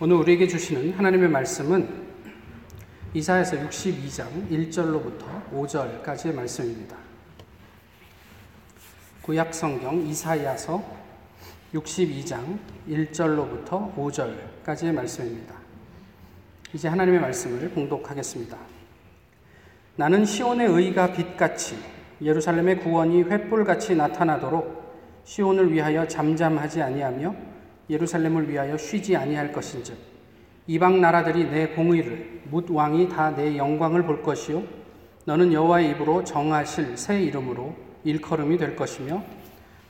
오늘 우리에게 주시는 하나님의 말씀은 이사에서 62장 1절로부터 5절까지의 말씀입니다. 구약 성경 이사야서 62장 1절로부터 5절까지의 말씀입니다. 이제 하나님의 말씀을 봉독하겠습니다. 나는 시온의 의가 빛같이 예루살렘의 구원이 횃불같이 나타나도록 시온을 위하여 잠잠하지 아니하며 예루살렘을 위하여 쉬지 아니할 것인즉 이방 나라들이 내 공의를 묻 왕이 다 내 영광을 볼 것이요. 너는 여호와의 입으로 정하실 새 이름으로 일컬음이 될 것이며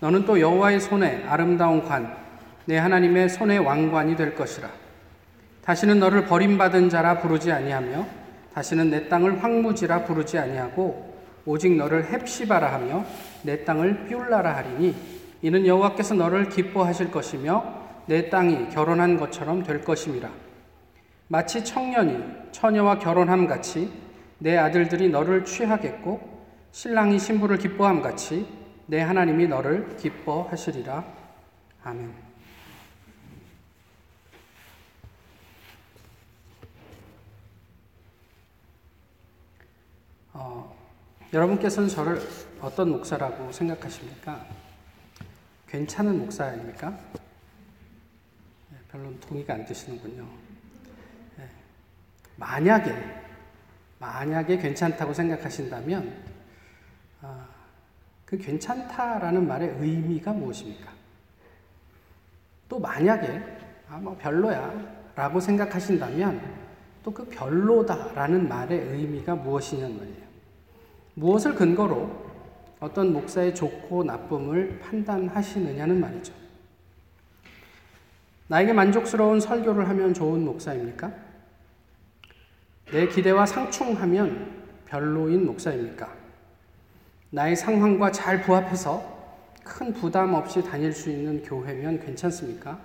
너는 또 여호와의 손에 아름다운 관 내 하나님의 손의 왕관이 될 것이라. 다시는 너를 버림받은 자라 부르지 아니하며 다시는 내 땅을 황무지라 부르지 아니하고 오직 너를 헵시바라 하며 내 땅을 삐울라라 하리니 이는 여호와께서 너를 기뻐하실 것이며 내 땅이 결혼한 것처럼 될 것임이라. 마치 청년이 처녀와 결혼함 같이 내 아들들이 너를 취하겠고 신랑이 신부를 기뻐함 같이 내 하나님이 너를 기뻐하시리라. 아멘. 어, 여러분께서는 저를 어떤 목사라고 생각하십니까? 괜찮은 목사 아닙니까? 별로 동의가 안 되시는군요. 예. 만약에, 만약에 괜찮다고 생각하신다면, 아, 그 괜찮다라는 말의 의미가 무엇입니까? 또 만약에, 아, 뭐 별로야 라고 생각하신다면, 또 그 별로다라는 말의 의미가 무엇이냐는 말이에요. 무엇을 근거로 어떤 목사의 좋고 나쁨을 판단하시느냐는 말이죠. 나에게 만족스러운 설교를 하면 좋은 목사입니까? 내 기대와 상충하면 별로인 목사입니까? 나의 상황과 잘 부합해서 큰 부담 없이 다닐 수 있는 교회면 괜찮습니까?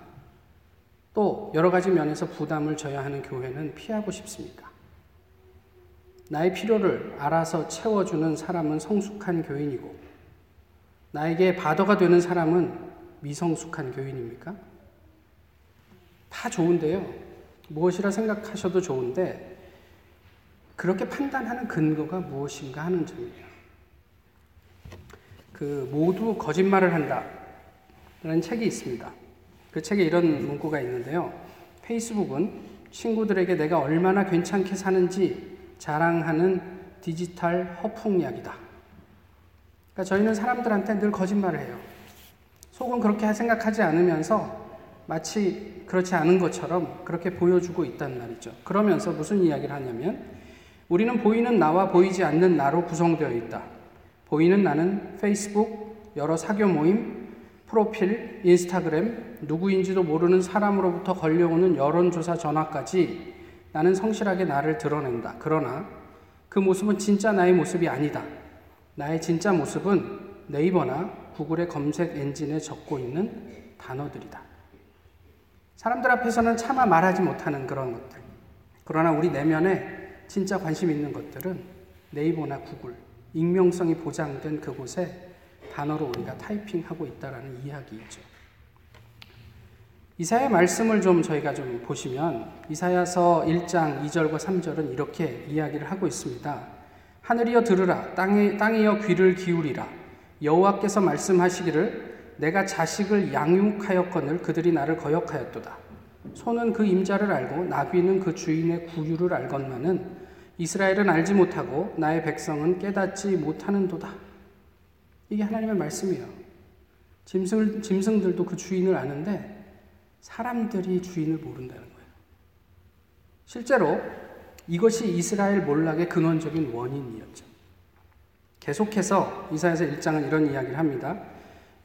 또 여러 가지 면에서 부담을 져야 하는 교회는 피하고 싶습니까? 나의 필요를 알아서 채워주는 사람은 성숙한 교인이고, 나에게 바더가 되는 사람은 미성숙한 교인입니까? 다 좋은데요. 무엇이라 생각하셔도 좋은데 그렇게 판단하는 근거가 무엇인가 하는 점이에요. 그 모두 거짓말을 한다. 라는 책이 있습니다. 그 책에 이런 문구가 있는데요. 페이스북은 친구들에게 내가 얼마나 괜찮게 사는지 자랑하는 디지털 허풍약이다. 그러니까 저희는 사람들한테 늘 거짓말을 해요. 속은 그렇게 생각하지 않으면서 마치 그렇지 않은 것처럼 그렇게 보여주고 있단 말이죠. 그러면서 무슨 이야기를 하냐면 우리는 보이는 나와 보이지 않는 나로 구성되어 있다. 보이는 나는 페이스북, 여러 사교 모임, 프로필, 인스타그램, 누구인지도 모르는 사람으로부터 걸려오는 여론조사 전화까지 나는 성실하게 나를 드러낸다. 그러나 그 모습은 진짜 나의 모습이 아니다. 나의 진짜 모습은 네이버나 구글의 검색 엔진에 적고 있는 단어들이다. 사람들 앞에서는 차마 말하지 못하는 그런 것들. 그러나 우리 내면에 진짜 관심 있는 것들은 네이버나 구글, 익명성이 보장된 그곳에 단어로 우리가 타이핑하고 있다라는 이야기이죠. 이사야 말씀을 좀 저희가 좀 보시면 이사야서 1장 2절과 3절은 이렇게 이야기를 하고 있습니다. 하늘이여 들으라 땅에 땅이여 귀를 기울이라 여호와께서 말씀하시기를 내가 자식을 양육하였거늘 그들이 나를 거역하였도다. 소는 그 임자를 알고 나귀는 그 주인의 구유를 알건만은 이스라엘은 알지 못하고 나의 백성은 깨닫지 못하는도다. 이게 하나님의 말씀이에요. 짐승, 짐승들도 그 주인을 아는데 사람들이 주인을 모른다는 거예요. 실제로 이것이 이스라엘 몰락의 근원적인 원인이었죠. 계속해서 이사에서 1장은 이런 이야기를 합니다.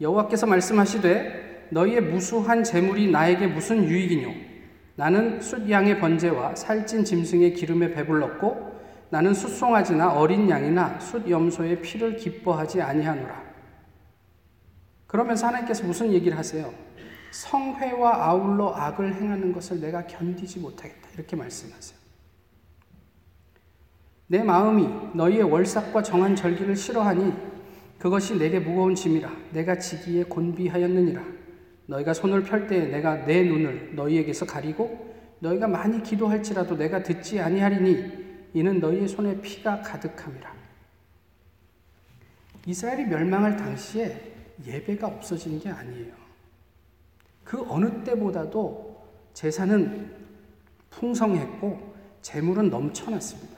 여호와께서 말씀하시되 너희의 무수한 재물이 나에게 무슨 유익이뇨 나는 숫양의 번제와 살찐 짐승의 기름에 배불렀고 나는 숫송아지나 어린 양이나 숫 염소의 피를 기뻐하지 아니하노라. 그러면서 하나님께서 무슨 얘기를 하세요? 성회와 아울러 악을 행하는 것을 내가 견디지 못하겠다. 이렇게 말씀하세요. 내 마음이 너희의 월삭과 정한 절기를 싫어하니 그것이 내게 무거운 짐이라 내가 지기에 곤비하였느니라 너희가 손을 펼 때에 내가 내 눈을 너희에게서 가리고 너희가 많이 기도할지라도 내가 듣지 아니하리니 이는 너희의 손에 피가 가득함이라. 이스라엘이 멸망할 당시에 예배가 없어진 게 아니에요. 그 어느 때보다도 재산은 풍성했고 재물은 넘쳐났습니다.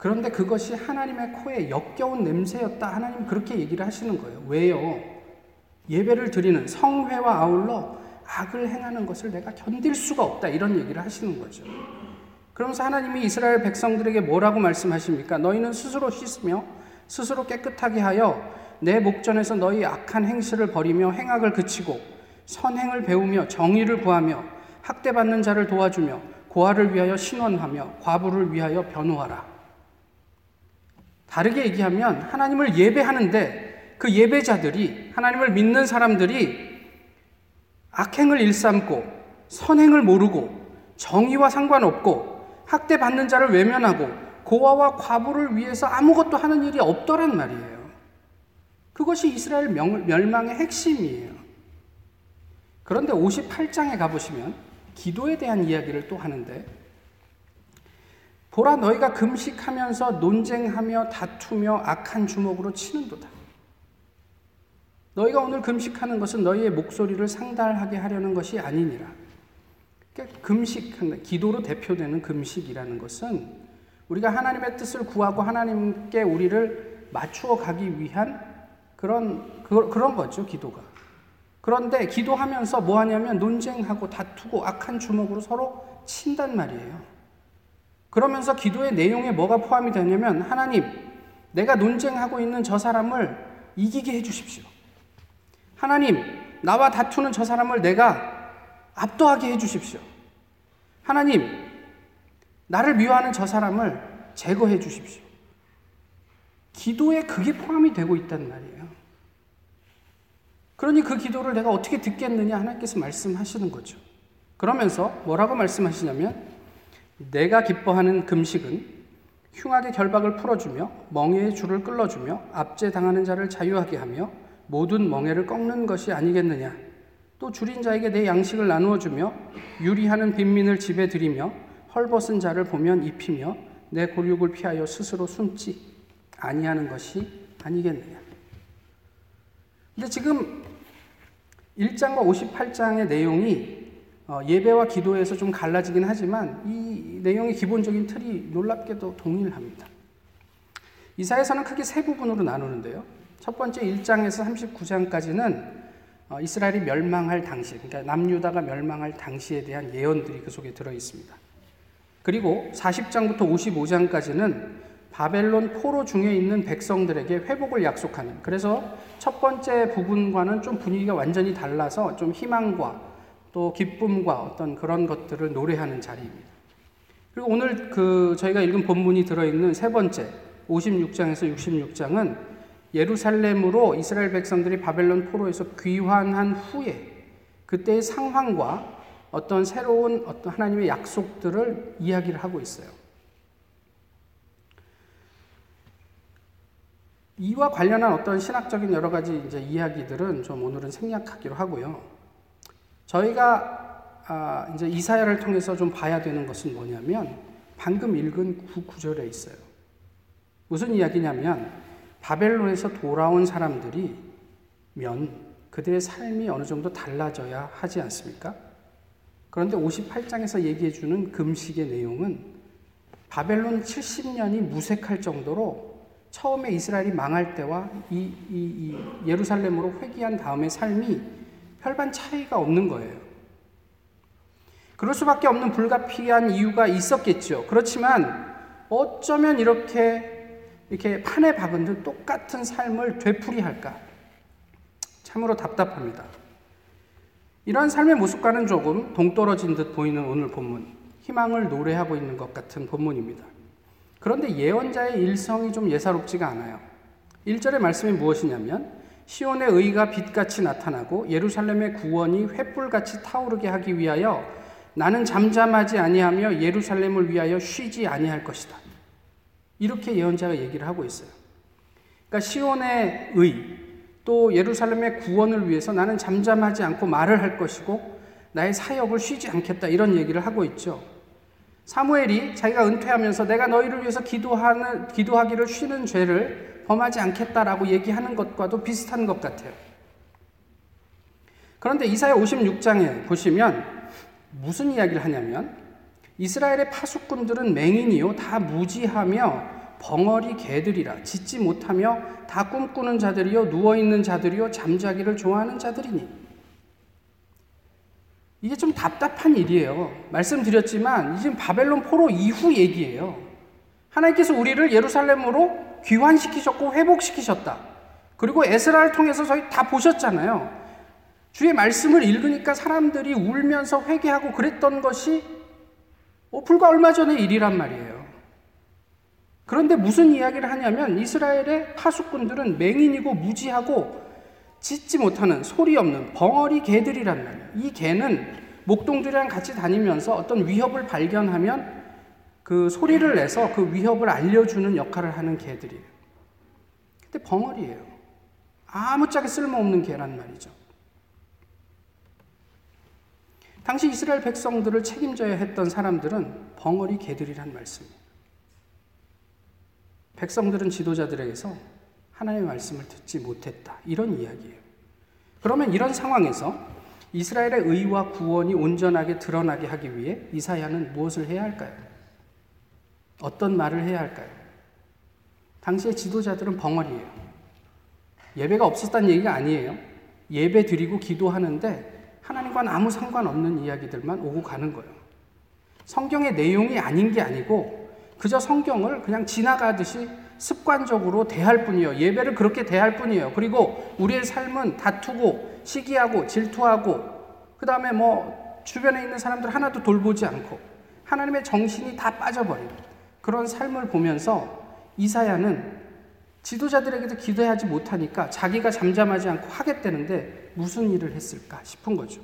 그런데 그것이 하나님의 코에 역겨운 냄새였다. 하나님 그렇게 얘기를 하시는 거예요. 왜요? 예배를 드리는 성회와 아울러 악을 행하는 것을 내가 견딜 수가 없다. 이런 얘기를 하시는 거죠. 그러면서 하나님이 이스라엘 백성들에게 뭐라고 말씀하십니까? 너희는 스스로 씻으며 스스로 깨끗하게 하여 내 목전에서 너희 악한 행실을 버리며 행악을 그치고 선행을 배우며 정의를 구하며 학대받는 자를 도와주며 고아를 위하여 신원하며 과부를 위하여 변호하라. 다르게 얘기하면 하나님을 예배하는데 그 예배자들이 하나님을 믿는 사람들이 악행을 일삼고 선행을 모르고 정의와 상관없고 학대받는 자를 외면하고 고아와 과부를 위해서 아무것도 하는 일이 없더란 말이에요. 그것이 이스라엘 멸망의 핵심이에요. 그런데 58장에 가보시면 기도에 대한 이야기를 또 하는데 보라 너희가 금식하면서 논쟁하며 다투며 악한 주먹으로 치는도다. 너희가 오늘 금식하는 것은 너희의 목소리를 상달하게 하려는 것이 아니니라. 그러니까 기도로 대표되는 금식이라는 것은 우리가 하나님의 뜻을 구하고 하나님께 우리를 맞추어 가기 위한 그런, 그, 그런 거죠, 기도가. 그런데 기도하면서 뭐 하냐면 논쟁하고 다투고 악한 주먹으로 서로 친단 말이에요. 그러면서 기도의 내용에 뭐가 포함이 되냐면 하나님, 내가 논쟁하고 있는 저 사람을 이기게 해 주십시오. 하나님, 나와 다투는 저 사람을 내가 압도하게 해 주십시오. 하나님, 나를 미워하는 저 사람을 제거해 주십시오. 기도에 그게 포함이 되고 있단 말이에요. 그러니 그 기도를 내가 어떻게 듣겠느냐 하나님께서 말씀하시는 거죠. 그러면서 뭐라고 말씀하시냐면 내가 기뻐하는 금식은 흉악의 결박을 풀어주며 멍에의 줄을 끌어주며 압제당하는 자를 자유하게 하며 모든 멍에를 꺾는 것이 아니겠느냐. 또 줄인 자에게 내 양식을 나누어 주며 유리하는 빈민을 집에 들이며 헐벗은 자를 보면 입히며 내 골육을 피하여 스스로 숨지 아니하는 것이 아니겠느냐. 근데 지금 1장과 58장의 내용이 어, 예배와 기도에서 좀 갈라지긴 하지만 이 내용의 기본적인 틀이 놀랍게도 동일합니다. 이사에서는 크게 세 부분으로 나누는데요. 첫 번째 1장에서 39장까지는 어, 이스라엘이 멸망할 당시, 그러니까 남유다가 멸망할 당시에 대한 예언들이 그 속에 들어 있습니다. 그리고 40장부터 55장까지는 바벨론 포로 중에 있는 백성들에게 회복을 약속하는 그래서 첫 번째 부분과는 좀 분위기가 완전히 달라서 좀 희망과 또 기쁨과 어떤 그런 것들을 노래하는 자리입니다. 그리고 오늘 그 저희가 읽은 본문이 들어있는 세 번째 56장에서 66장은 예루살렘으로 이스라엘 백성들이 바벨론 포로에서 귀환한 후에 그때의 상황과 어떤 새로운 어떤 하나님의 약속들을 이야기를 하고 있어요. 이와 관련한 어떤 신학적인 여러 가지 이제 이야기들은 좀 오늘은 생략하기로 하고요. 저희가 아 이제 이사야를 통해서 좀 봐야 되는 것은 뭐냐면 방금 읽은 구 구절에 있어요. 무슨 이야기냐면 바벨론에서 돌아온 사람들이 면 그들의 삶이 어느 정도 달라져야 하지 않습니까? 그런데 58장에서 얘기해 주는 금식의 내용은 바벨론 70년이 무색할 정도로 처음에 이스라엘이 망할 때와 이, 이, 이 예루살렘으로 회귀한 다음의 삶이 별반 차이가 없는 거예요. 그럴 수밖에 없는 불가피한 이유가 있었겠죠. 그렇지만 어쩌면 이렇게 이렇게 판에 박은 듯 똑같은 삶을 되풀이할까? 참으로 답답합니다. 이러한 삶의 모습과는 조금 동떨어진 듯 보이는 오늘 본문, 희망을 노래하고 있는 것 같은 본문입니다. 그런데 예언자의 일성이 좀 예사롭지가 않아요. 1절의 말씀이 무엇이냐면 시온의 의가 빛같이 나타나고 예루살렘의 구원이 횃불같이 타오르게 하기 위하여 나는 잠잠하지 아니하며 예루살렘을 위하여 쉬지 아니할 것이다. 이렇게 예언자가 얘기를 하고 있어요. 그러니까 시온의 의, 또 예루살렘의 구원을 위해서 나는 잠잠하지 않고 말을 할 것이고 나의 사역을 쉬지 않겠다 이런 얘기를 하고 있죠. 사무엘이 자기가 은퇴하면서 내가 너희를 위해서 기도하는 기도하기를 쉬는 죄를 범하지 않겠다라고 얘기하는 것과도 비슷한 것 같아요. 그런데 이사야 56장에 보시면 무슨 이야기를 하냐면 이스라엘의 파수꾼들은 맹인이요 다 무지하며 벙어리 개들이라 짓지 못하며 다 꿈꾸는 자들이요 누워 있는 자들이요 잠자기를 좋아하는 자들이니 이게 좀 답답한 일이에요. 말씀드렸지만 이제 바벨론 포로 이후 얘기예요. 하나님께서 우리를 예루살렘으로 귀환시키셨고 회복시키셨다. 그리고 에스라를 통해서 저희 다 보셨잖아요. 주의 말씀을 읽으니까 사람들이 울면서 회개하고 그랬던 것이 어, 불과 얼마 전의 일이란 말이에요. 그런데 무슨 이야기를 하냐면 이스라엘의 파수꾼들은 맹인이고 무지하고 짖지 못하는 소리 없는 벙어리 개들이란 말이에요. 이 개는 목동들이랑 같이 다니면서 어떤 위협을 발견하면 그 소리를 내서 그 위협을 알려주는 역할을 하는 개들이에요. 근데 벙어리예요. 아무짝에 쓸모없는 개란 말이죠. 당시 이스라엘 백성들을 책임져야 했던 사람들은 벙어리 개들이란 말씀이에요. 백성들은 지도자들에게서 하나님의 말씀을 듣지 못했다. 이런 이야기예요. 그러면 이런 상황에서 이스라엘의 의와 구원이 온전하게 드러나게 하기 위해 이사야는 무엇을 해야 할까요? 어떤 말을 해야 할까요? 당시의 지도자들은 벙어리예요. 예배가 없었다는 얘기가 아니에요. 예배 드리고 기도하는데 하나님과는 아무 상관없는 이야기들만 오고 가는 거예요. 성경의 내용이 아닌 게 아니고 그저 성경을 그냥 지나가듯이 습관적으로 대할 뿐이에요. 예배를 그렇게 대할 뿐이에요. 그리고 우리의 삶은 다투고 시기하고 질투하고 그 다음에 뭐 주변에 있는 사람들 하나도 돌보지 않고 하나님의 정신이 다 빠져버린 그런 삶을 보면서 이사야는 지도자들에게도 기도하지 못하니까 자기가 잠잠하지 않고 하겠다는데 무슨 일을 했을까 싶은 거죠.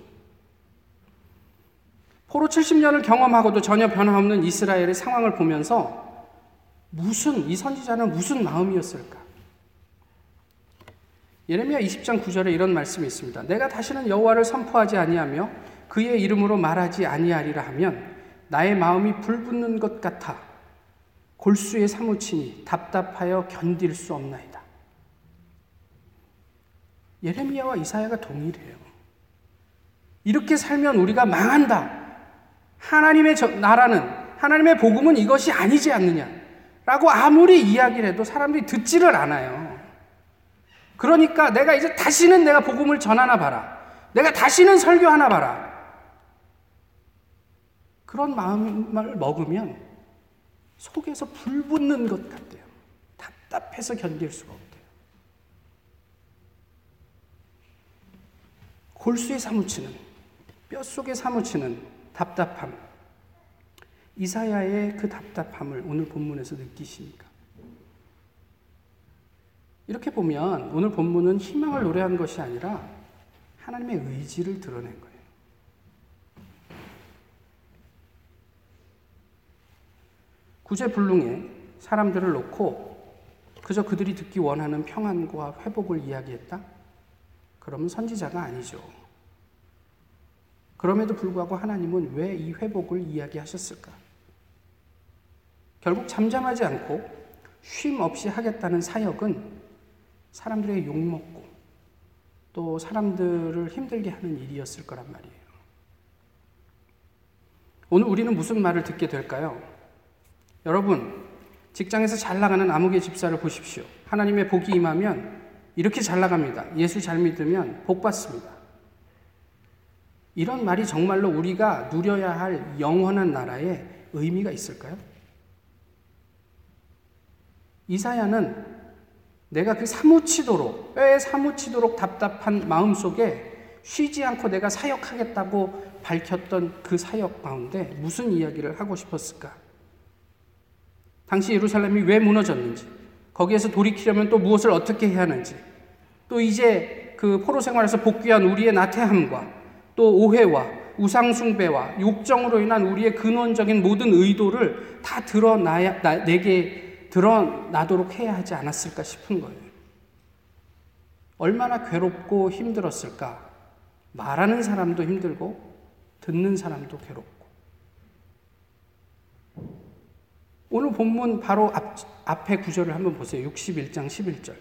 포로 70년을 경험하고도 전혀 변화없는 이스라엘의 상황을 보면서 무슨 이 선지자는 무슨 마음이었을까? 예레미야 20장 9절에 이런 말씀이 있습니다. 내가 다시는 여호와를 선포하지 아니하며 그의 이름으로 말하지 아니하리라 하면 나의 마음이 불붙는 것 같아 골수에 사무치니 답답하여 견딜 수 없나이다. 예레미야와 이사야가 동일해요. 이렇게 살면 우리가 망한다. 하나님의 나라는 하나님의 복음은 이것이 아니지 않느냐. 라고 아무리 이야기를 해도 사람들이 듣지를 않아요. 그러니까 내가 이제 다시는 내가 복음을 전하나 봐라. 내가 다시는 설교하나 봐라. 그런 마음을 먹으면 속에서 불 붙는 것 같아요. 답답해서 견딜 수가 없대요. 골수에 사무치는, 뼛속에 사무치는 답답함. 이사야의 그 답답함을 오늘 본문에서 느끼십니까? 이렇게 보면 오늘 본문은 희망을 노래한 것이 아니라 하나님의 의지를 드러낸 거예요. 구제불능에 사람들을 놓고 그저 그들이 듣기 원하는 평안과 회복을 이야기했다? 그러면 선지자가 아니죠. 그럼에도 불구하고 하나님은 왜 이 회복을 이야기하셨을까? 결국 잠잠하지 않고 쉼 없이 하겠다는 사역은 사람들에게 욕먹고 또 사람들을 힘들게 하는 일이었을 거란 말이에요. 오늘 우리는 무슨 말을 듣게 될까요? 여러분, 직장에서 잘 나가는 아무개 집사를 보십시오. 하나님의 복이 임하면 이렇게 잘 나갑니다. 예수 잘 믿으면 복 받습니다. 이런 말이 정말로 우리가 누려야 할 영원한 나라에 의미가 있을까요? 이사야는 내가 그 사무치도록, 뼈에 사무치도록 답답한 마음 속에 쉬지 않고 내가 사역하겠다고 밝혔던 그 사역 가운데 무슨 이야기를 하고 싶었을까? 당시 예루살렘이 왜 무너졌는지, 거기에서 돌이키려면 또 무엇을 어떻게 해야 하는지, 또 이제 그 포로 생활에서 복귀한 우리의 나태함과 또 오해와 우상숭배와 욕정으로 인한 우리의 근원적인 모든 의도를 다 드러나야, 내게 드러나도록 해야 하지 않았을까 싶은 거예요. 얼마나 괴롭고 힘들었을까. 말하는 사람도 힘들고, 듣는 사람도 괴롭고. 오늘 본문 바로 앞, 앞에 구절을 한번 보세요. 61장 11절.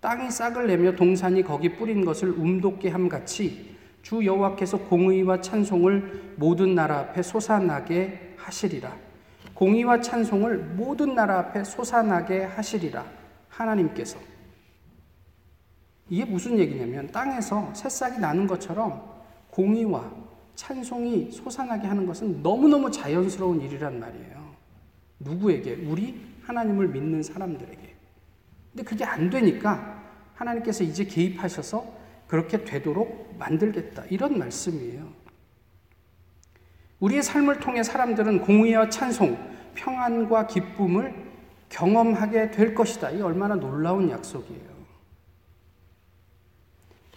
땅이 싹을 내며 동산이 거기 뿌린 것을 움돋게 함같이 주 여호와께서 공의와 찬송을 모든 나라 앞에 솟아나게 하시리라. 공의와 찬송을 모든 나라 앞에 솟아나게 하시리라. 하나님께서. 이게 무슨 얘기냐면 땅에서 새싹이 나는 것처럼 공의와 찬송이 솟아나게 하는 것은 너무너무 자연스러운 일이란 말이에요. 누구에게? 우리 하나님을 믿는 사람들에게. 근데 그게 안 되니까 하나님께서 이제 개입하셔서 그렇게 되도록 만들겠다. 이런 말씀이에요. 우리의 삶을 통해 사람들은 공의와 찬송, 평안과 기쁨을 경험하게 될 것이다. 이 얼마나 놀라운 약속이에요.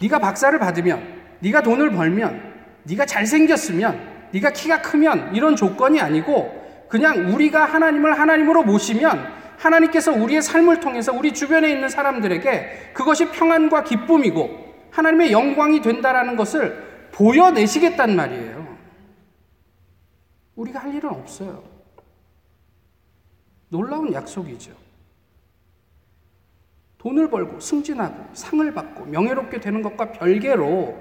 네가 박사를 받으면, 네가 돈을 벌면, 네가 잘생겼으면, 네가 키가 크면 이런 조건이 아니고 그냥 우리가 하나님을 하나님으로 모시면 하나님께서 우리의 삶을 통해서 우리 주변에 있는 사람들에게 그것이 평안과 기쁨이고 하나님의 영광이 된다라는 것을 보여내시겠단 말이에요. 우리가 할 일은 없어요. 놀라운 약속이죠. 돈을 벌고 승진하고 상을 받고 명예롭게 되는 것과 별개로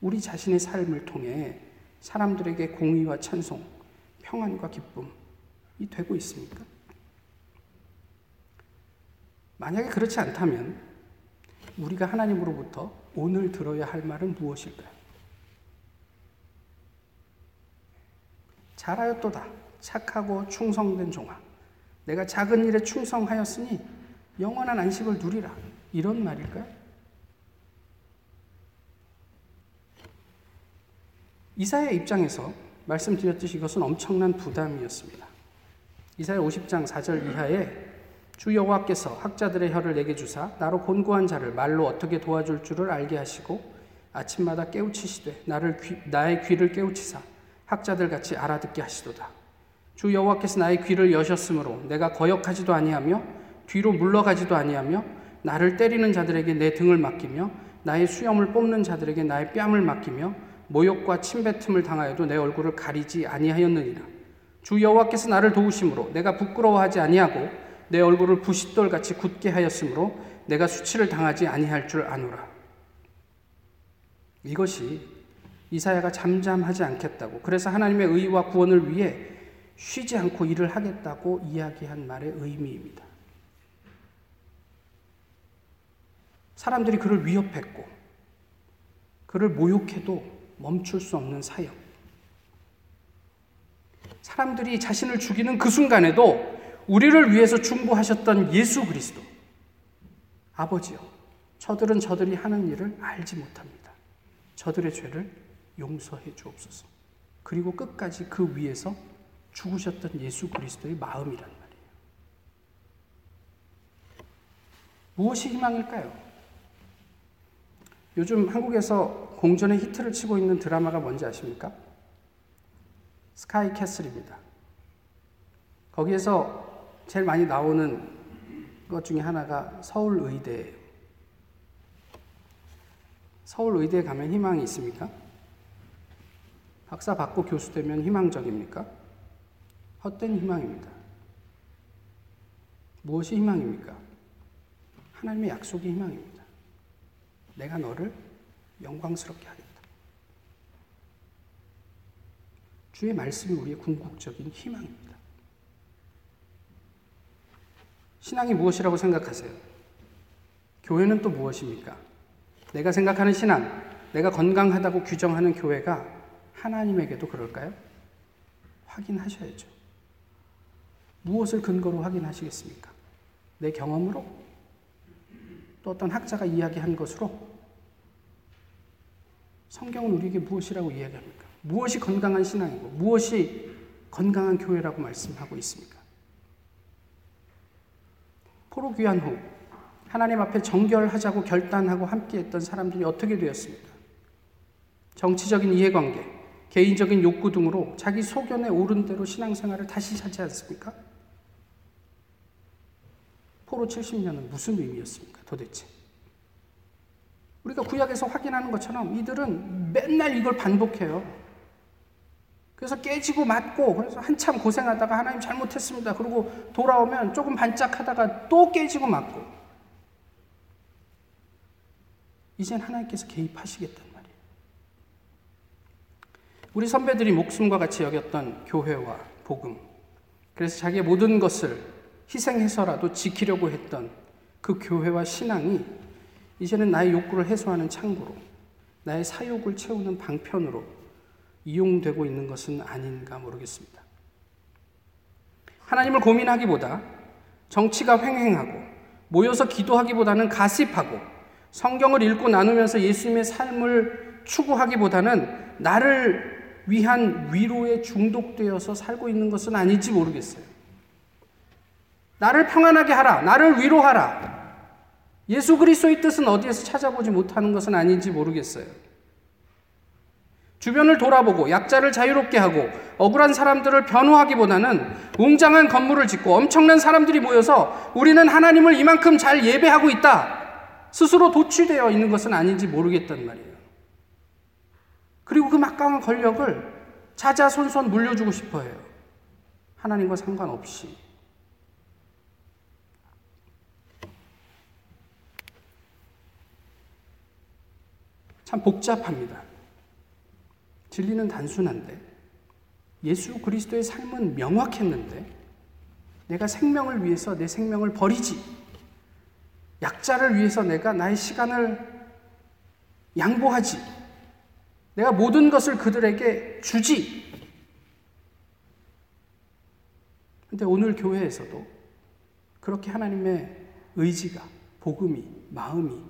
우리 자신의 삶을 통해 사람들에게 공의와 찬송, 평안과 기쁨이 되고 있습니까? 만약에 그렇지 않다면 우리가 하나님으로부터 오늘 들어야 할 말은 무엇일까요? 잘하였도다. 착하고 충성된 종아. 내가 작은 일에 충성하였으니 영원한 안식을 누리라. 이런 말일까요? 이사의 입장에서 말씀드렸듯이 이것은 엄청난 부담이었습니다. 이사야 50장 4절 이하에 주 여호와께서 학자들의 혀를 내게 주사 나로 곤고한 자를 말로 어떻게 도와줄 줄을 알게 하시고 아침마다 깨우치시되 나를 귀, 나의 귀를 깨우치사 학자들 같이 알아듣게 하시도다. 주 여호와께서 나의 귀를 여셨으므로 내가 거역하지도 아니하며 뒤로 물러가지도 아니하며 나를 때리는 자들에게 내 등을 맡기며 나의 수염을 뽑는 자들에게 나의 뺨을 맡기며 모욕과 침뱉음을 당하여도 내 얼굴을 가리지 아니하였느니라. 주 여호와께서 나를 도우심으로 내가 부끄러워하지 아니하고 내 얼굴을 부싯돌 같이 굳게 하였으므로 내가 수치를 당하지 아니할 줄 아노라. 이것이 이사야가 잠잠하지 않겠다고 그래서 하나님의 의와 구원을 위해 쉬지 않고 일을 하겠다고 이야기한 말의 의미입니다. 사람들이 그를 위협했고 그를 모욕해도 멈출 수 없는 사역. 사람들이 자신을 죽이는 그 순간에도 우리를 위해서 중보하셨던 예수 그리스도. 아버지요, 저들은 저들이 하는 일을 알지 못합니다. 저들의 죄를 용서해 주옵소서. 그리고 끝까지 그 위에서 죽으셨던 예수 그리스도의 마음이란 말이에요. 무엇이 희망일까요? 요즘 한국에서 공전의 히트를 치고 있는 드라마가 뭔지 아십니까? 스카이 캐슬입니다. 거기에서 제일 많이 나오는 것 중에 하나가 서울의대예요. 서울의대 가면 희망이 있습니까? 박사 받고 교수 되면 희망적입니까? 헛된 희망입니다. 무엇이 희망입니까? 하나님의 약속이 희망입니다. 내가 너를 영광스럽게 하겠다. 주의 말씀이 우리의 궁극적인 희망입니다. 신앙이 무엇이라고 생각하세요? 교회는 또 무엇입니까? 내가 생각하는 신앙, 내가 건강하다고 규정하는 교회가 하나님에게도 그럴까요? 확인하셔야죠. 무엇을 근거로 확인하시겠습니까? 내 경험으로? 또 어떤 학자가 이야기한 것으로? 성경은 우리에게 무엇이라고 이야기합니까? 무엇이 건강한 신앙이고 무엇이 건강한 교회라고 말씀하고 있습니까? 포로 귀한 후 하나님 앞에 정결하자고 결단하고 함께했던 사람들이 어떻게 되었습니까? 정치적인 이해관계, 개인적인 욕구 등으로 자기 소견에 오른 대로 신앙생활을 다시 하지 않습니까? 포로 70년은 무슨 의미였습니까? 도대체. 우리가 구약에서 확인하는 것처럼 이들은 맨날 이걸 반복해요. 그래서 깨지고 맞고 그래서 한참 고생하다가 하나님 잘못했습니다. 그리고 돌아오면 조금 반짝하다가 또 깨지고 맞고 이젠 하나님께서 개입하시겠단 말이에요. 우리 선배들이 목숨과 같이 여겼던 교회와 복음 그래서 자기의 모든 것을 희생해서라도 지키려고 했던 그 교회와 신앙이 이제는 나의 욕구를 해소하는 창구로 나의 사욕을 채우는 방편으로 이용되고 있는 것은 아닌가 모르겠습니다. 하나님을 고민하기보다 정치가 횡행하고 모여서 기도하기보다는 가십하고 성경을 읽고 나누면서 예수님의 삶을 추구하기보다는 나를 위한 위로에 중독되어서 살고 있는 것은 아닌지 모르겠어요. 나를 평안하게 하라. 나를 위로하라. 예수 그리스도의 뜻은 어디에서 찾아보지 못하는 것은 아닌지 모르겠어요. 주변을 돌아보고 약자를 자유롭게 하고 억울한 사람들을 변호하기보다는 웅장한 건물을 짓고 엄청난 사람들이 모여서 우리는 하나님을 이만큼 잘 예배하고 있다. 스스로 도취되어 있는 것은 아닌지 모르겠단 말이에요. 그리고 그 막강한 권력을 자자손손 물려주고 싶어 해요. 하나님과 상관없이. 참 복잡합니다. 진리는 단순한데 예수 그리스도의 삶은 명확했는데 내가 생명을 위해서 내 생명을 버리지 약자를 위해서 내가 나의 시간을 양보하지 내가 모든 것을 그들에게 주지 근데 오늘 교회에서도 그렇게 하나님의 의지가 복음이 마음이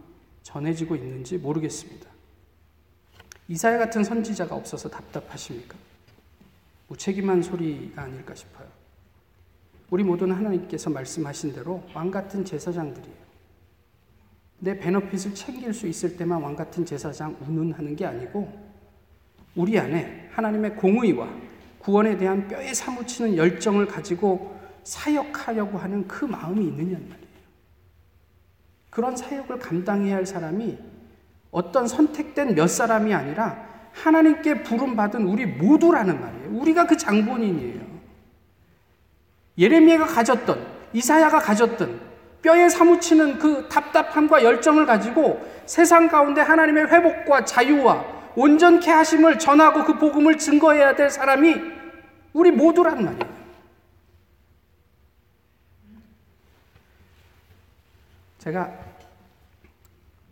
전해지고 있는지 모르겠습니다. 이사야 같은 선지자가 없어서 답답하십니까? 무책임한 소리가 아닐까 싶어요. 우리 모두는 하나님께서 말씀하신 대로 왕 같은 제사장들이에요. 내 베너핏을 챙길 수 있을 때만 왕 같은 제사장 운운하는 게 아니고 우리 안에 하나님의 공의와 구원에 대한 뼈에 사무치는 열정을 가지고 사역하려고 하는 그 마음이 있느냐는 말이에요. 그런 사역을 감당해야 할 사람이 어떤 선택된 몇 사람이 아니라 하나님께 부름받은 우리 모두라는 말이에요. 우리가 그 장본인이에요. 예레미야가 가졌던, 이사야가 가졌던 뼈에 사무치는 그 답답함과 열정을 가지고 세상 가운데 하나님의 회복과 자유와 온전케 하심을 전하고 그 복음을 증거해야 될 사람이 우리 모두란 말이에요. 제가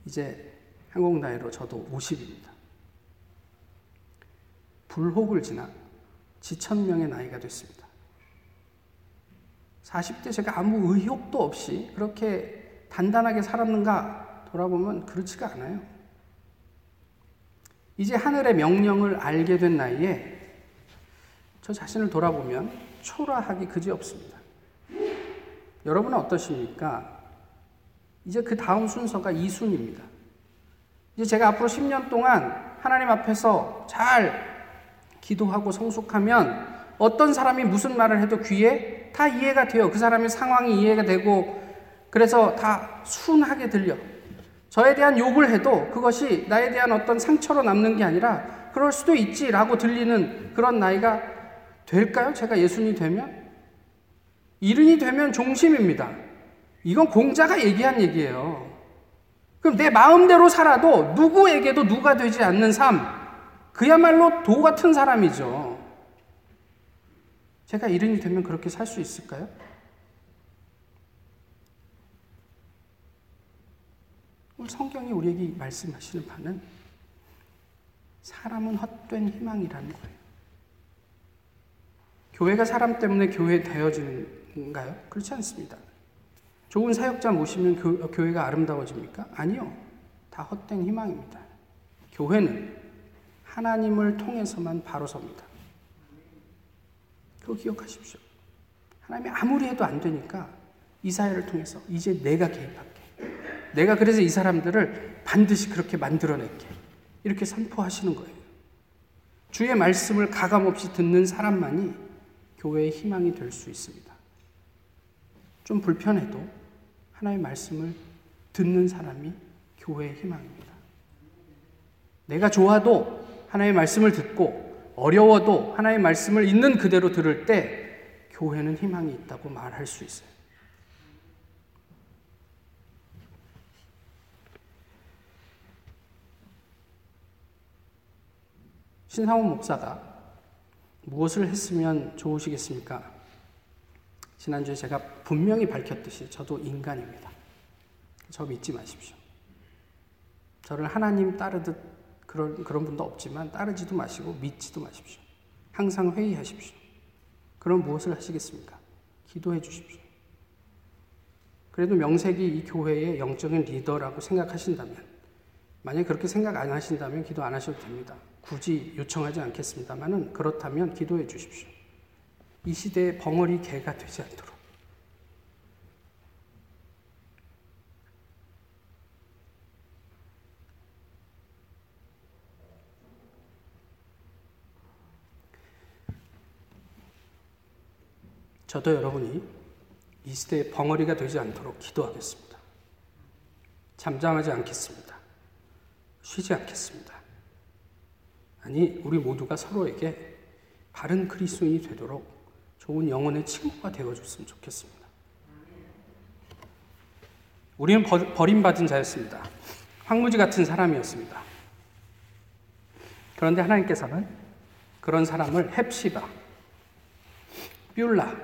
이제 한국 나이로 저도 50입니다. 불혹을 지나 지천명의 나이가 됐습니다. 40대 제가 아무 의욕도 없이 그렇게 단단하게 살았는가 돌아보면 그렇지가 않아요. 이제 하늘의 명령을 알게 된 나이에 저 자신을 돌아보면 초라하기 그지 없습니다. 여러분은 어떠십니까? 이제 그 다음 순서가 이순입니다. 이제 제가 앞으로 10년 동안 하나님 앞에서 잘 기도하고 성숙하면 어떤 사람이 무슨 말을 해도 귀에 다 이해가 돼요. 그 사람의 상황이 이해가 되고 그래서 다 순하게 들려. 저에 대한 욕을 해도 그것이 나에 대한 어떤 상처로 남는 게 아니라 그럴 수도 있지라고 들리는 그런 나이가 될까요? 제가 예수님이 되면? 이른이 되면 종심입니다. 이건 공자가 얘기한 얘기예요. 그럼 내 마음대로 살아도 누구에게도 누가 되지 않는 삶, 그야말로 도 같은 사람이죠. 제가 이른이 되면 그렇게 살 수 있을까요? 오늘 성경이 우리에게 말씀하시는 바는 사람은 헛된 희망이라는 거예요. 교회가 사람 때문에 교회 되어지는가요? 그렇지 않습니다. 좋은 사역자 모시면 교, 교회가 아름다워집니까? 아니요. 다 헛된 희망입니다. 교회는 하나님을 통해서만 바로 섭니다. 그거 기억하십시오. 하나님이 아무리 해도 안 되니까 이사야를 통해서 이제 내가 개입할게. 내가 그래서 이 사람들을 반드시 그렇게 만들어낼게. 이렇게 선포하시는 거예요. 주의 말씀을 가감없이 듣는 사람만이 교회의 희망이 될 수 있습니다. 좀 불편해도 하나님의 말씀을 듣는 사람이 교회의 희망입니다. 내가 좋아도 하나님의 말씀을 듣고 어려워도 하나님의 말씀을 있는 그대로 들을 때 교회는 희망이 있다고 말할 수 있어요. 신상훈 목사가 무엇을 했으면 좋으시겠습니까? 지난주에 제가 분명히 밝혔듯이 저도 인간입니다. 저 믿지 마십시오. 저를 하나님 따르듯 그런, 그런 분도 없지만 따르지도 마시고 믿지도 마십시오. 항상 회의하십시오. 그럼 무엇을 하시겠습니까? 기도해 주십시오. 그래도 명색이 이 교회의 영적인 리더라고 생각하신다면, 만약 그렇게 생각 안 하신다면 기도 안 하셔도 됩니다. 굳이 요청하지 않겠습니다만은 그렇다면 기도해 주십시오. 이 시대의 벙어리 개가 되지 않도록. 저도 여러분이 이 시대의 벙어리가 되지 않도록 기도하겠습니다. 잠잠하지 않겠습니다. 쉬지 않겠습니다. 아니, 우리 모두가 서로에게 바른 그리스도인이 되도록 좋은 영혼의 친구가 되어줬으면 좋겠습니다. 우리는 버림받은 자였습니다. 황무지 같은 사람이었습니다. 그런데 하나님께서는 그런 사람을 헵시바, 뷸라,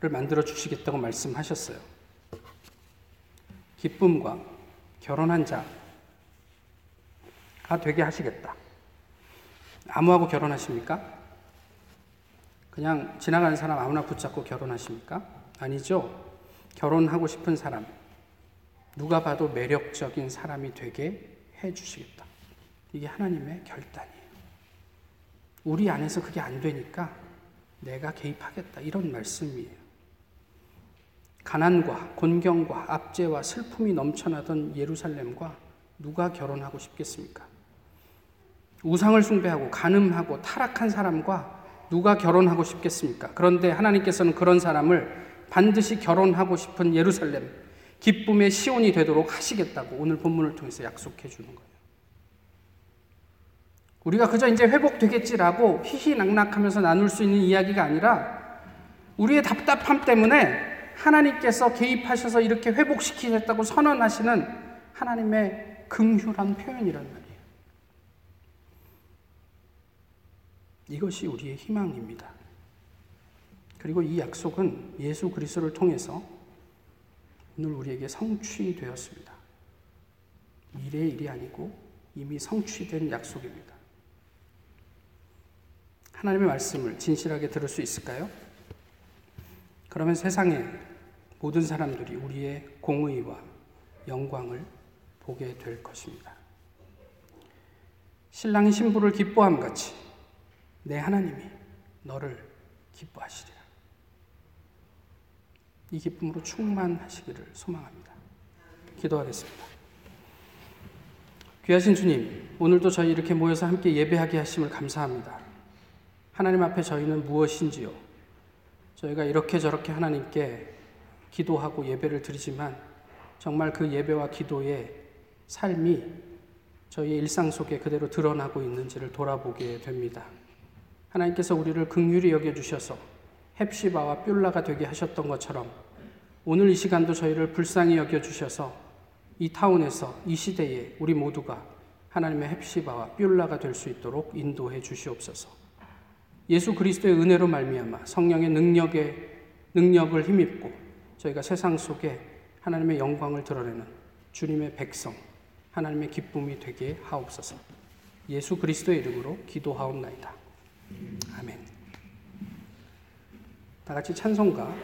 를 만들어 주시겠다고 말씀하셨어요. 기쁨과 결혼한 자가 되게 하시겠다. 아무하고 결혼하십니까? 그냥 지나가는 사람 아무나 붙잡고 결혼하십니까? 아니죠. 결혼하고 싶은 사람, 누가 봐도 매력적인 사람이 되게 해 주시겠다. 이게 하나님의 결단이에요. 우리 안에서 그게 안 되니까 내가 개입하겠다. 이런 말씀이에요. 가난과 곤경과 압제와 슬픔이 넘쳐나던 예루살렘과 누가 결혼하고 싶겠습니까? 우상을 숭배하고 간음하고 타락한 사람과 누가 결혼하고 싶겠습니까? 그런데 하나님께서는 그런 사람을 반드시 결혼하고 싶은 예루살렘, 기쁨의 시온이 되도록 하시겠다고 오늘 본문을 통해서 약속해 주는 거예요. 우리가 그저 이제 회복되겠지라고 희희낙낙하면서 나눌 수 있는 이야기가 아니라 우리의 답답함 때문에 하나님께서 개입하셔서 이렇게 회복시키셨다고 선언하시는 하나님의 긍휼한 표현이란 말이에요. 이것이 우리의 희망입니다. 그리고 이 약속은 예수 그리스도를 통해서 오늘 우리에게 성취되었습니다. 미래의 일이 아니고 이미 성취된 약속입니다. 하나님의 말씀을 진실하게 들을 수 있을까요? 그러면 세상의 모든 사람들이 우리의 공의와 영광을 보게 될 것입니다. 신랑이 신부를 기뻐함 같이 내 하나님이 너를 기뻐하시리라. 이 기쁨으로 충만하시기를 소망합니다. 기도하겠습니다. 귀하신 주님, 오늘도 저희 이렇게 모여서 함께 예배하게 하심을 감사합니다. 하나님 앞에 저희는 무엇인지요? 저희가 이렇게 저렇게 하나님께 기도하고 예배를 드리지만 정말 그 예배와 기도의 삶이 저희의 일상 속에 그대로 드러나고 있는지를 돌아보게 됩니다. 하나님께서 우리를 극률히 여겨주셔서 헵시바와 뷸라가 되게 하셨던 것처럼 오늘 이 시간도 저희를 불쌍히 여겨주셔서 이 타운에서 이 시대에 우리 모두가 하나님의 헵시바와 뷸라가 될 수 있도록 인도해 주시옵소서. 예수 그리스도의 은혜로 말미암아 성령의 능력에 능력을 힘입고 저희가 세상 속에 하나님의 영광을 드러내는 주님의 백성, 하나님의 기쁨이 되게 하옵소서. 예수 그리스도의 이름으로 기도하옵나이다. 아멘. 다 같이 찬송가